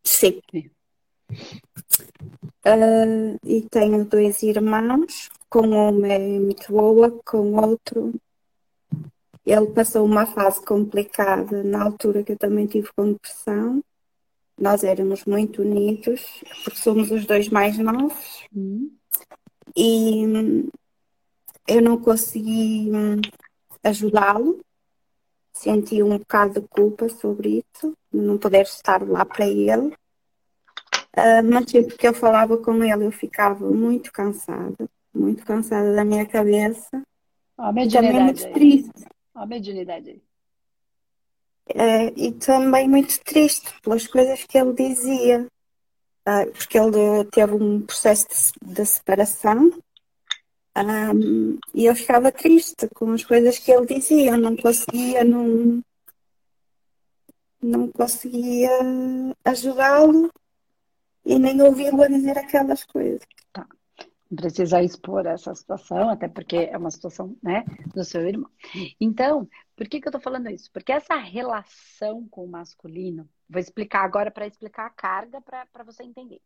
Sim. Uh, e tenho dois irmãos, com um é muito boa, com outro ele passou uma fase complicada na altura que eu também tive com depressão. Nós éramos muito unidos, porque somos os dois mais novos. Uhum. E eu não consegui hum, ajudá-lo. Senti um bocado de culpa sobre isso, não poder estar lá para ele. Uh, mas sempre que eu falava com ele, eu ficava muito cansada, muito cansada da minha cabeça. E também muito aí. triste. A mediunidade aí. É, e também muito triste pelas coisas que ele dizia, ah, porque ele teve um processo de, de separação e eu ficava triste com as coisas que ele dizia, eu não conseguia, não, não conseguia ajudá-lo e nem ouvi-lo a dizer aquelas coisas. Não precisa expor essa situação, até porque é uma situação né, do seu irmão. Então, por que, que eu estou falando isso? Porque essa relação com o masculino, vou explicar agora para explicar a carga para você entender,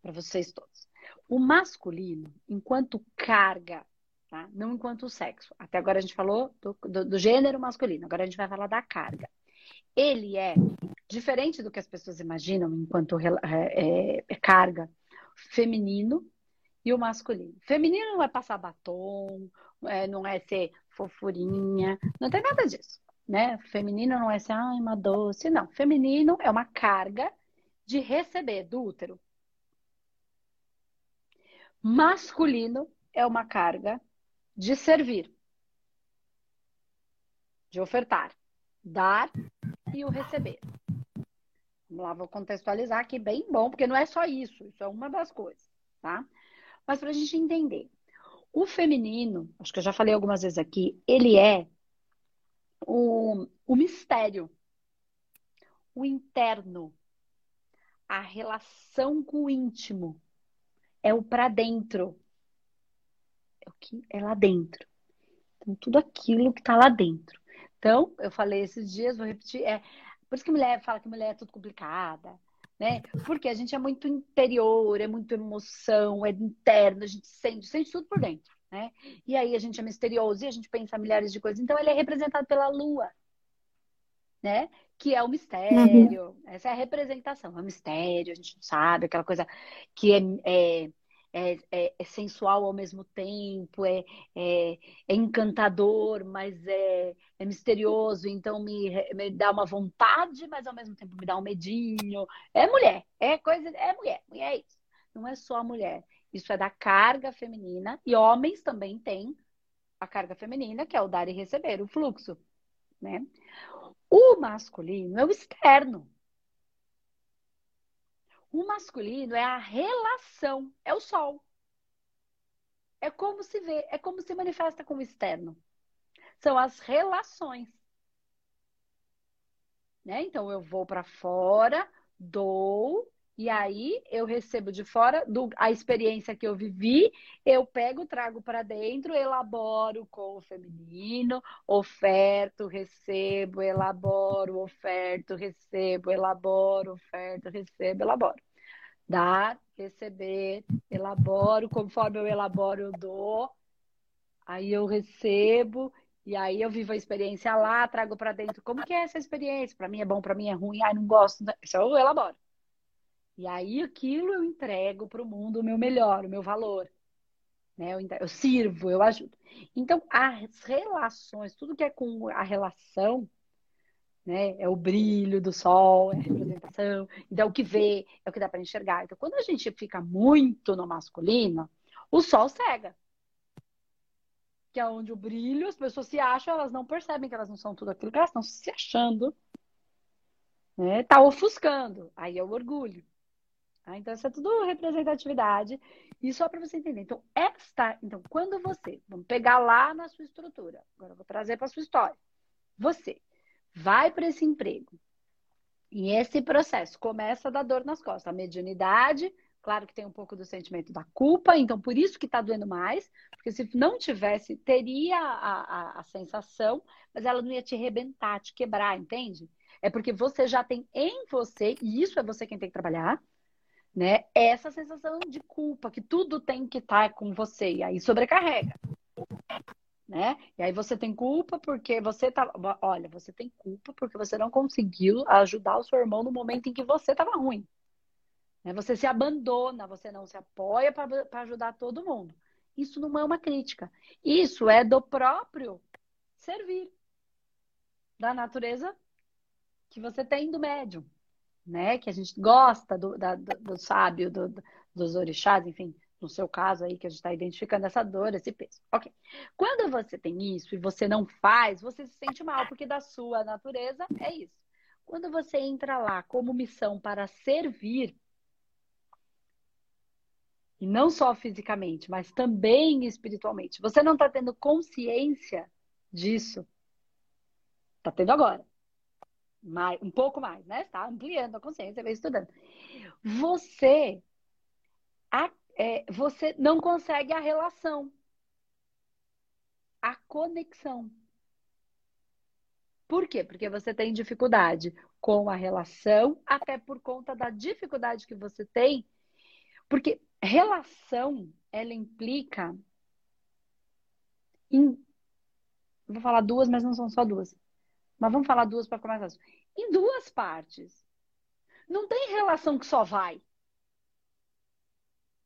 para vocês todos. O masculino, enquanto carga, tá? não enquanto sexo, até agora a gente falou do, do, do gênero masculino, agora a gente vai falar da carga. Ele é diferente do que as pessoas imaginam enquanto é, é, é carga feminino e o masculino. Feminino não é passar batom, é, não é ser fofurinha, não tem nada disso, né? Feminino não é ser, ai, uma doce, não. Feminino é uma carga de receber do útero. Masculino é uma carga de servir, de ofertar, dar e o receber. Vamos lá, vou contextualizar aqui bem bom, porque não é só isso, isso é uma das coisas, tá? Mas para a gente entender, o feminino, acho que eu já falei algumas vezes aqui, ele é o, o mistério, o interno, a relação com o íntimo, é o para dentro, é o que é lá dentro. Então, tudo aquilo que está lá dentro. Então, eu falei esses dias, vou repetir, é por isso que mulher fala que mulher é tudo complicada, né? Porque a gente é muito interior, é muito emoção, é interno, a gente sente, sente tudo por dentro, né? E aí a gente é misterioso e a gente pensa milhares de coisas. Então ele é representado pela lua, né? Que é o mistério. Uhum. Essa é a representação, é o mistério, a gente não sabe, aquela coisa que é, é é, é, é, sensual ao mesmo tempo, é, é, é encantador, mas é, é, misterioso, então me, me dá uma vontade, mas ao mesmo tempo me dá um medinho. É mulher, é coisa, é mulher, mulher é isso. Não é só a mulher. Isso é da carga feminina, e homens também têm a carga feminina, que é o dar e receber, o fluxo. Né? O masculino é o externo. O masculino é a relação, é o sol. É como se vê, é como se manifesta com o externo. São as relações. Né? Então eu vou para fora, dou, e aí eu recebo de fora do, a experiência que eu vivi, eu pego, trago para dentro, elaboro com o feminino, oferto, recebo, elaboro, oferto, recebo, elaboro, oferto, recebo, elaboro. Dar, receber, elaboro, conforme eu elaboro, eu dou. Aí eu recebo e aí eu vivo a experiência lá, trago para dentro. Como que é essa experiência? Para mim é bom, para mim é ruim. Ai, não gosto. Isso eu elaboro. E aí aquilo eu entrego para o mundo o meu melhor, o meu valor. Né? Eu, eu sirvo, eu ajudo. Então, as relações, tudo que é com a relação, né? É o brilho do sol, é a representação, então é o que vê, é o que dá para enxergar. Então, quando a gente fica muito no masculino, o sol cega. Que é onde o brilho, as pessoas se acham, elas não percebem que elas não são tudo aquilo que elas estão se achando. Né? Tá ofuscando. Aí é o orgulho. Tá? Então, isso é tudo representatividade. E só para você entender. Então, esta. Então, quando você. Vamos pegar lá na sua estrutura. Agora eu vou trazer para sua história. Você vai para esse emprego. E esse processo começa a dar dor nas costas. A mediunidade, claro que tem um pouco do sentimento da culpa, então por isso que está doendo mais, porque se não tivesse, teria a, a, a sensação, mas ela não ia te arrebentar, te quebrar, entende? É porque você já tem em você, e isso é você quem tem que trabalhar, né? Essa sensação de culpa, que tudo tem que estar tá com você, e aí sobrecarrega. Né? E aí você tem culpa porque você tá, olha, você tem culpa porque você não conseguiu ajudar o seu irmão no momento em que você estava ruim. Né? Você se abandona, você não se apoia para ajudar todo mundo. Isso não é uma crítica. Isso é do próprio servir da natureza que você tem do médium, né? Que a gente gosta do, da, do, do sábio, do, dos orixás, enfim, no seu caso aí, que a gente está identificando essa dor, esse peso. Ok. Quando você tem isso e você não faz, você se sente mal, porque da sua natureza é isso. Quando você entra lá como missão para servir, e não só fisicamente, mas também espiritualmente, você não está tendo consciência disso. Está tendo agora mais, um pouco mais, né? Está ampliando a consciência, vem estudando. Você, a, é, você não consegue a relação, a conexão. Por quê? Porque você tem dificuldade com a relação, até por conta da dificuldade que você tem. Porque relação, ela implica em. Vou falar duas, mas não são só duas. Mas vamos falar duas para começar. Em duas partes. Não tem relação que só vai.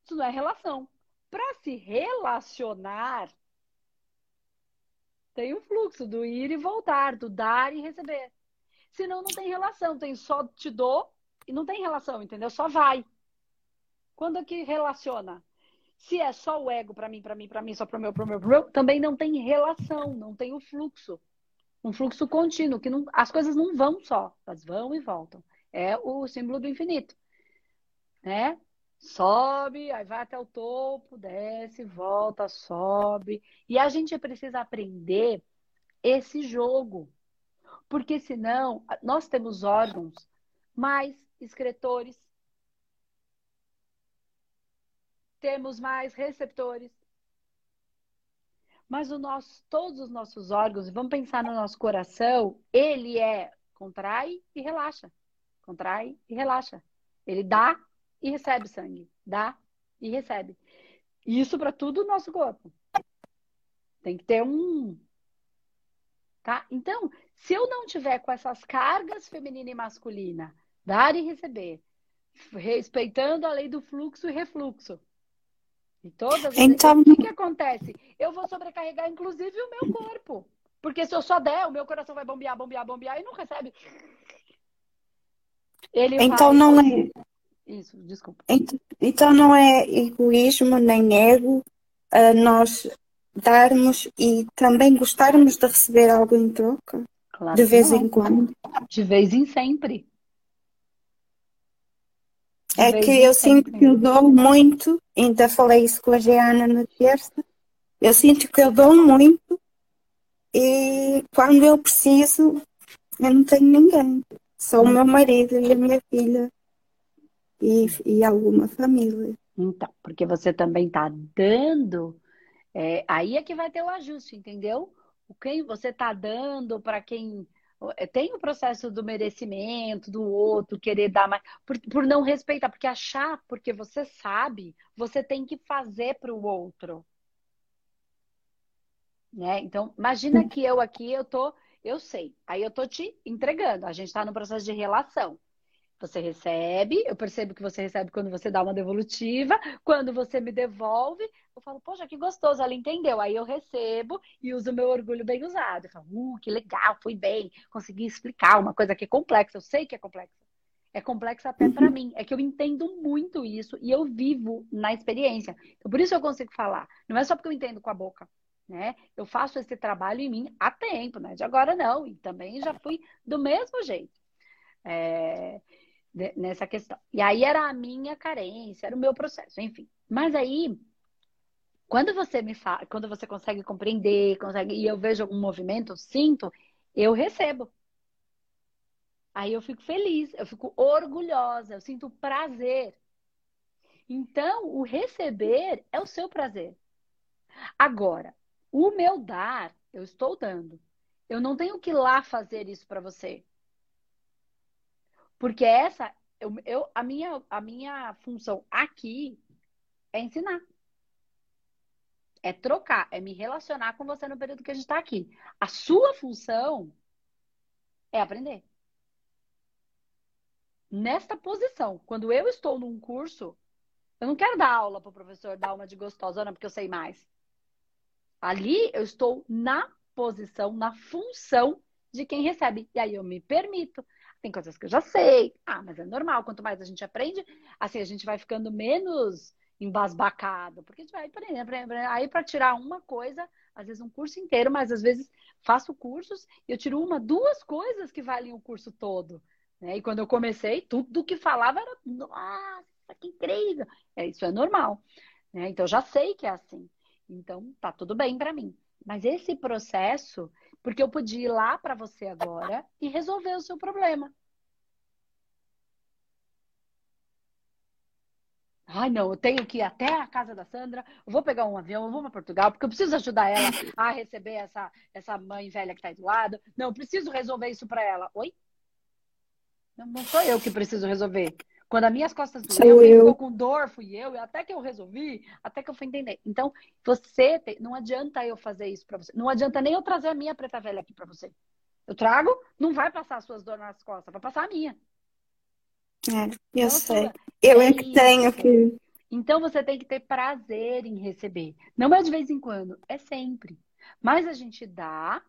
Isso não é relação. Para se relacionar, tem o fluxo do ir e voltar, do dar e receber. Senão não tem relação, tem só te dou e não tem relação, entendeu? Só vai. Quando é que relaciona? Se é só o ego para mim, para mim, para mim, só para o meu, para o meu, pro meu, também não tem relação, não tem o fluxo um fluxo contínuo, que não, as coisas não vão só, elas vão e voltam. É o símbolo do infinito. Né? Sobe, aí vai até o topo, desce, volta, sobe. E a gente precisa aprender esse jogo. Porque senão, nós temos órgãos mais excretores, temos mais receptores, mas o nosso, todos os nossos órgãos, vamos pensar no nosso coração, ele é contrai e relaxa. Contrai e relaxa. Ele dá e recebe sangue. Dá e recebe. Isso para tudo o nosso corpo. Tem que ter um. Tá? Então, se eu não tiver com essas cargas feminina e masculina, dar e receber, respeitando a lei do fluxo e refluxo, e todas então... o que, que acontece? Eu vou sobrecarregar, inclusive, o meu corpo. Porque se eu só der, o meu coração vai bombear, bombear, bombear e não recebe. Ele então faz... não é. Isso, desculpa. Então não é egoísmo nem ego uh, nós darmos e também gostarmos de receber algo em troca? Claro de vez em quando. De vez em sempre. É que eu sinto que eu dou muito, ainda falei isso com a Jeana na terça, eu sinto que eu dou muito e quando eu preciso, eu não tenho ninguém. Só o meu marido e a minha filha e, e alguma família. Então, porque você também está dando, é, aí é que vai ter o ajuste, entendeu? O quem você está dando para quem tem o processo do merecimento, do outro, querer dar mais, por, por não respeitar, porque achar, porque você sabe, você tem que fazer para o outro. Né? Então, imagina que eu aqui, eu tô, eu sei, aí eu tô te entregando, a gente está no processo de relação. Você recebe, eu percebo que você recebe quando você dá uma devolutiva, quando você me devolve, eu falo, poxa, que gostoso, ela entendeu. Aí eu recebo e uso o meu orgulho bem usado. Eu falo, uh, que legal, fui bem, consegui explicar uma coisa que é complexa, eu sei que é complexa. É complexa até para mim, é que eu entendo muito isso e eu vivo na experiência. Então, por isso eu consigo falar. Não é só porque eu entendo com a boca, né? Eu faço esse trabalho em mim há tempo, né? De agora não, e também já fui do mesmo jeito. É nessa questão. E aí era a minha carência, era o meu processo, enfim. Mas aí, quando você me fala, quando você consegue compreender, consegue, e eu vejo algum movimento, sinto, eu recebo. Aí eu fico feliz, eu fico orgulhosa, eu sinto prazer. Então, o receber é o seu prazer. Agora, o meu dar, eu estou dando. Eu não tenho que ir lá fazer isso para você. Porque essa, eu, eu, a, minha, a minha função aqui é ensinar. É trocar, é me relacionar com você no período que a gente está aqui. A sua função é aprender. Nesta posição, quando eu estou num curso, eu não quero dar aula para o professor, dar uma de gostosona porque eu sei mais. Ali eu estou na posição, na função de quem recebe. E aí eu me permito. Tem coisas que eu já sei. Ah, mas é normal. Quanto mais a gente aprende, assim a gente vai ficando menos embasbacado, porque a gente vai aprendendo, aprendendo. Aí para tirar uma coisa, às vezes um curso inteiro, mas às vezes faço cursos e eu tiro uma, duas coisas que valem o curso todo. Né? E quando eu comecei, tudo que falava era, nossa, que incrível. É, isso é normal. Né? Então, eu já sei que é assim. Então, tá tudo bem para mim. Mas esse processo, porque eu podia ir lá para você agora e resolver o seu problema. Ai, não, eu tenho que ir até a casa da Sandra, vou pegar um avião, vou para Portugal, porque eu preciso ajudar ela a receber essa, essa mãe velha que está aí do lado. Não, eu preciso resolver isso para ela. Oi? Não, não sou eu que preciso resolver. Quando as minhas costas doeu, quem ficou com dor fui eu, até que eu resolvi, até que eu fui entender. Então, você tem, não adianta eu fazer isso para você. Não adianta nem eu trazer a minha preta velha aqui para você. Eu trago, não vai passar as suas dores nas costas, vai passar a minha. É, eu então, sei. Eu é, é que tenho que. Então você tem que ter prazer em receber. Não é de vez em quando, é sempre. Mas a gente dá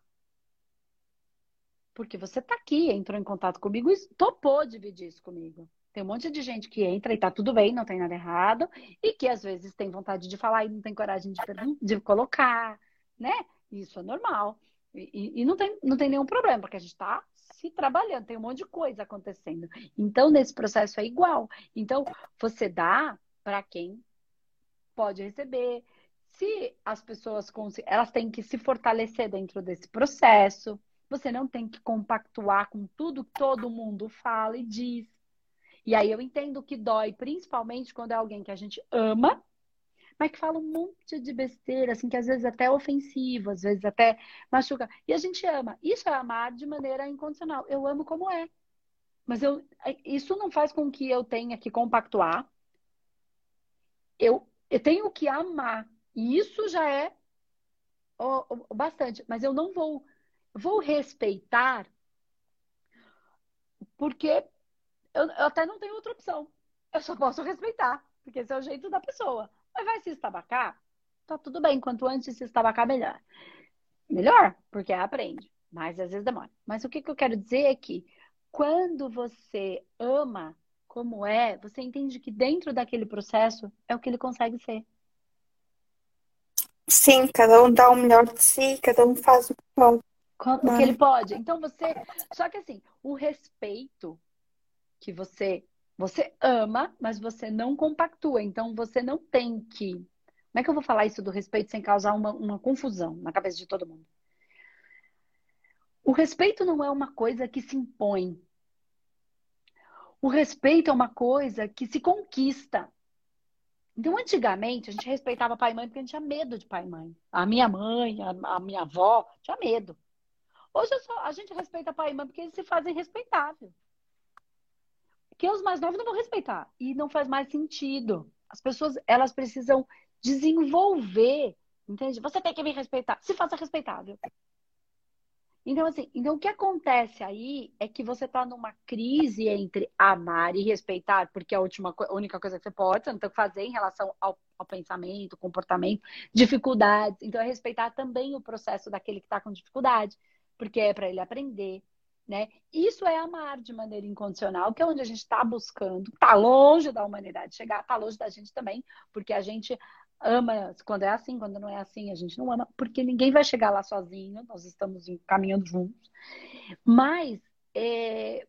porque você está aqui, entrou em contato comigo e topou dividir isso comigo. Tem um monte de gente que entra e tá tudo bem, não tem nada errado, e que às vezes tem vontade de falar e não tem coragem de, de colocar, né? Isso é normal. E, e, não, tem, não tem nenhum problema, porque a gente está se trabalhando, tem um monte de coisa acontecendo. Então, nesse processo é igual. Então, você dá para quem pode receber. Se as pessoas elas têm que se fortalecer dentro desse processo, você não tem que compactuar com tudo que todo mundo fala e diz. E aí eu entendo que dói, principalmente quando é alguém que a gente ama, mas que fala um monte de besteira, assim, que às vezes até é ofensivo, às vezes até machuca. E a gente ama. Isso é amar de maneira incondicional. Eu amo como é. Mas eu, isso não faz com que eu tenha que compactuar. Eu, eu tenho que amar. E isso já é o, o, bastante. Mas eu não vou vou respeitar porque eu, eu, até não tenho outra opção. Eu só posso respeitar, porque esse é o jeito da pessoa. Mas vai se estabacar? Tá tudo bem. Quanto antes se estabacar, melhor. Melhor, porque aprende. Mas às vezes demora. Mas o que, que eu quero dizer é que quando você ama como é, você entende que dentro daquele processo é o que ele consegue ser. Sim, cada um dá o melhor de si, cada um faz o que pode o que ele pode. Então você. Só que assim, o respeito que você. Você ama, mas você não compactua. Então você não tem que. Como é que eu vou falar isso do respeito sem causar uma, uma confusão na cabeça de todo mundo? O respeito não é uma coisa que se impõe. O respeito é uma coisa que se conquista. Então, antigamente, a gente respeitava pai e mãe porque a gente tinha medo de pai e mãe. A minha mãe, a, a minha avó, tinha medo. Hoje só, a gente respeita pai e mãe porque eles se fazem respeitável. Porque os mais novos não vão respeitar. E não faz mais sentido. As pessoas, elas precisam desenvolver, entende? Você tem que me respeitar. Se faça respeitável. Então, assim, então o que acontece aí é que você está numa crise entre amar e respeitar, porque é a, última, a única coisa que você pode, você não tem que fazer em relação ao, ao pensamento, comportamento, dificuldades. Então, é respeitar também o processo daquele que está com dificuldade porque é para ele aprender, né? Isso é amar de maneira incondicional, que é onde a gente está buscando. Está longe da humanidade chegar, está longe da gente também, porque a gente ama quando é assim, quando não é assim, a gente não ama, porque ninguém vai chegar lá sozinho, nós estamos caminhando juntos. Mas é,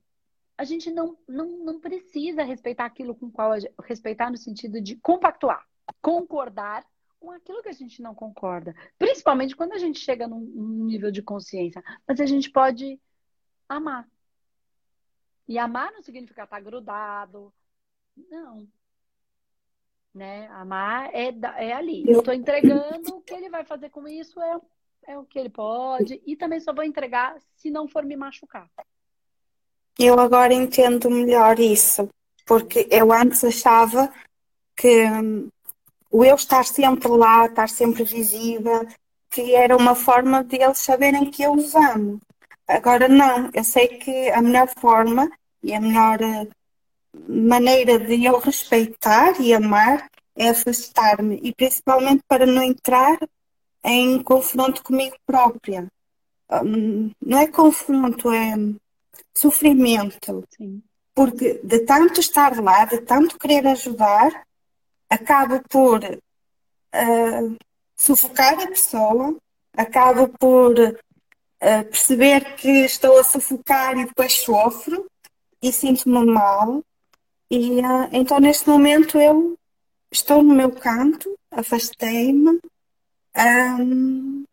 a gente não, não, não precisa respeitar aquilo com qual gente, respeitar no sentido de compactuar, concordar com aquilo que a gente não concorda. Principalmente quando a gente chega num, num nível de consciência. Mas a gente pode amar. E amar não significa estar grudado. Não. Né? Amar é, é ali. Eu estou entregando, o que ele vai fazer com isso é, é o que ele pode. E também só vou entregar se não for me machucar. Eu agora entendo melhor isso, porque eu antes achava que hum, o eu estar sempre lá, estar sempre visível, que era uma forma de eles saberem que eu os amo. Agora não, eu sei que a melhor forma e a melhor eh, maneira de eu respeitar e amar é afastar-me e principalmente para não entrar em confronto comigo própria. Hum, não é confronto, é sofrimento. Sim. Porque de tanto estar lá, de tanto querer ajudar, acabo por uh, sufocar a pessoa, acabo por uh, perceber que estou a sufocar e depois sofro e sinto-me mal. E uh, então neste momento eu estou no meu canto, afastei-me um,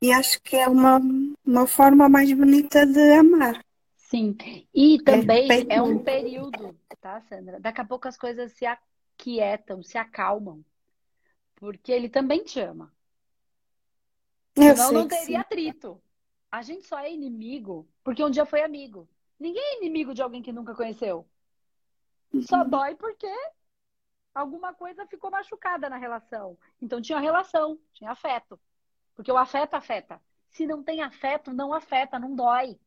e acho que é uma, uma forma mais bonita de amar. Sim, e também é, é um período, tá, Sandra? Daqui a pouco as coisas se aquietam, se acalmam, porque ele também te ama. Eu Senão não teria atrito. A gente só é inimigo porque um dia foi amigo. Ninguém é inimigo de alguém que nunca conheceu. Só uhum. dói porque alguma coisa ficou machucada na relação. Então tinha relação, tinha afeto. Porque o afeto afeta. Se não tem afeto, não afeta, não dói.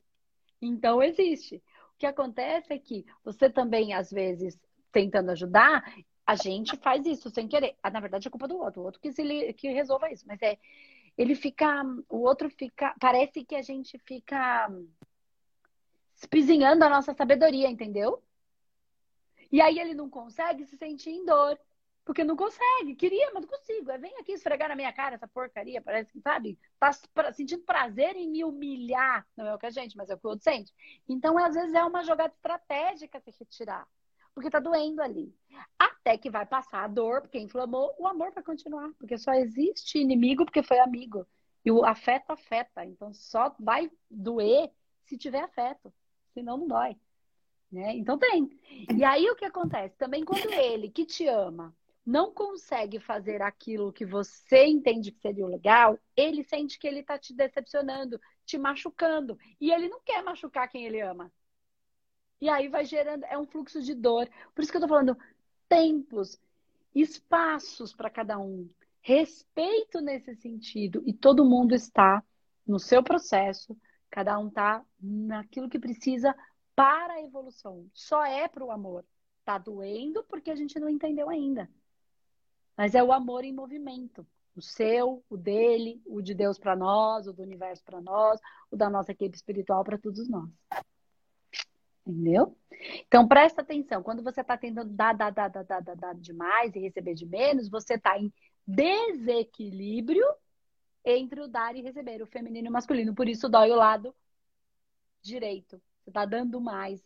Então existe. O que acontece é que você também, às vezes, tentando ajudar, a gente faz isso sem querer. Ah, na verdade, é culpa do outro. O outro que, se, que resolva isso. Mas é. Ele fica. O outro fica. Parece que a gente fica espizinhando a nossa sabedoria, entendeu? E aí ele não consegue se sentir em dor. Porque não consegue. Queria, mas não consigo. É, vem aqui esfregar na minha cara essa porcaria. Parece que, sabe? Tá sentindo prazer em me humilhar. Não é o que a gente, mas é o que o outro sente. Então, às vezes, é uma jogada estratégica se retirar. Porque tá doendo ali. Até que vai passar a dor, porque inflamou, o amor vai continuar. Porque só existe inimigo porque foi amigo. E o afeto afeta. Então, só vai doer se tiver afeto. Senão, não dói. Né? Então tem. E aí o que acontece? Também quando ele, que te ama, não consegue fazer aquilo que você entende que seria o legal, ele sente que ele está te decepcionando, te machucando. E ele não quer machucar quem ele ama. E aí vai gerando, é um fluxo de dor. Por isso que eu tô falando tempos, espaços para cada um, respeito nesse sentido. E todo mundo está no seu processo, cada um está naquilo que precisa para a evolução. Só é para o amor. Tá doendo porque a gente não entendeu ainda. Mas é o amor em movimento. O seu, o dele, o de Deus para nós, o do universo para nós, o da nossa equipe espiritual para todos nós. Entendeu? Então presta atenção. Quando você está tentando dar, dar, dar, dar, dar, dar, dar demais e receber de menos, você está em desequilíbrio entre o dar e receber, o feminino e o masculino. Por isso dói o lado direito. Você está dando mais.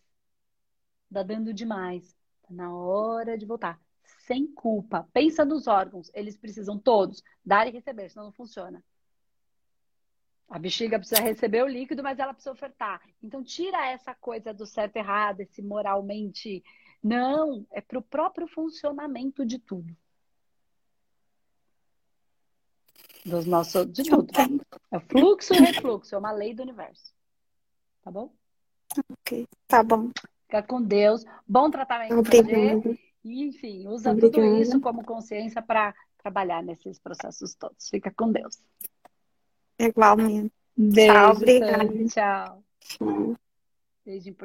Está dando demais. Está na hora de voltar sem culpa. Pensa nos órgãos, eles precisam todos dar e receber, senão não funciona. A bexiga precisa receber o líquido, mas ela precisa ofertar. Então tira essa coisa do certo e errado, esse moralmente. Não, é para o próprio funcionamento de tudo. Dos nossos, de tudo. É fluxo e refluxo, é uma lei do universo. Tá bom? Ok, tá bom. Fica com Deus. Bom tratamento você. E, enfim, usa Obrigada. tudo isso como consciência para trabalhar nesses processos todos. Fica com Deus. Igualmente. Beijo, tchau, obrigada. Tchau. Beijo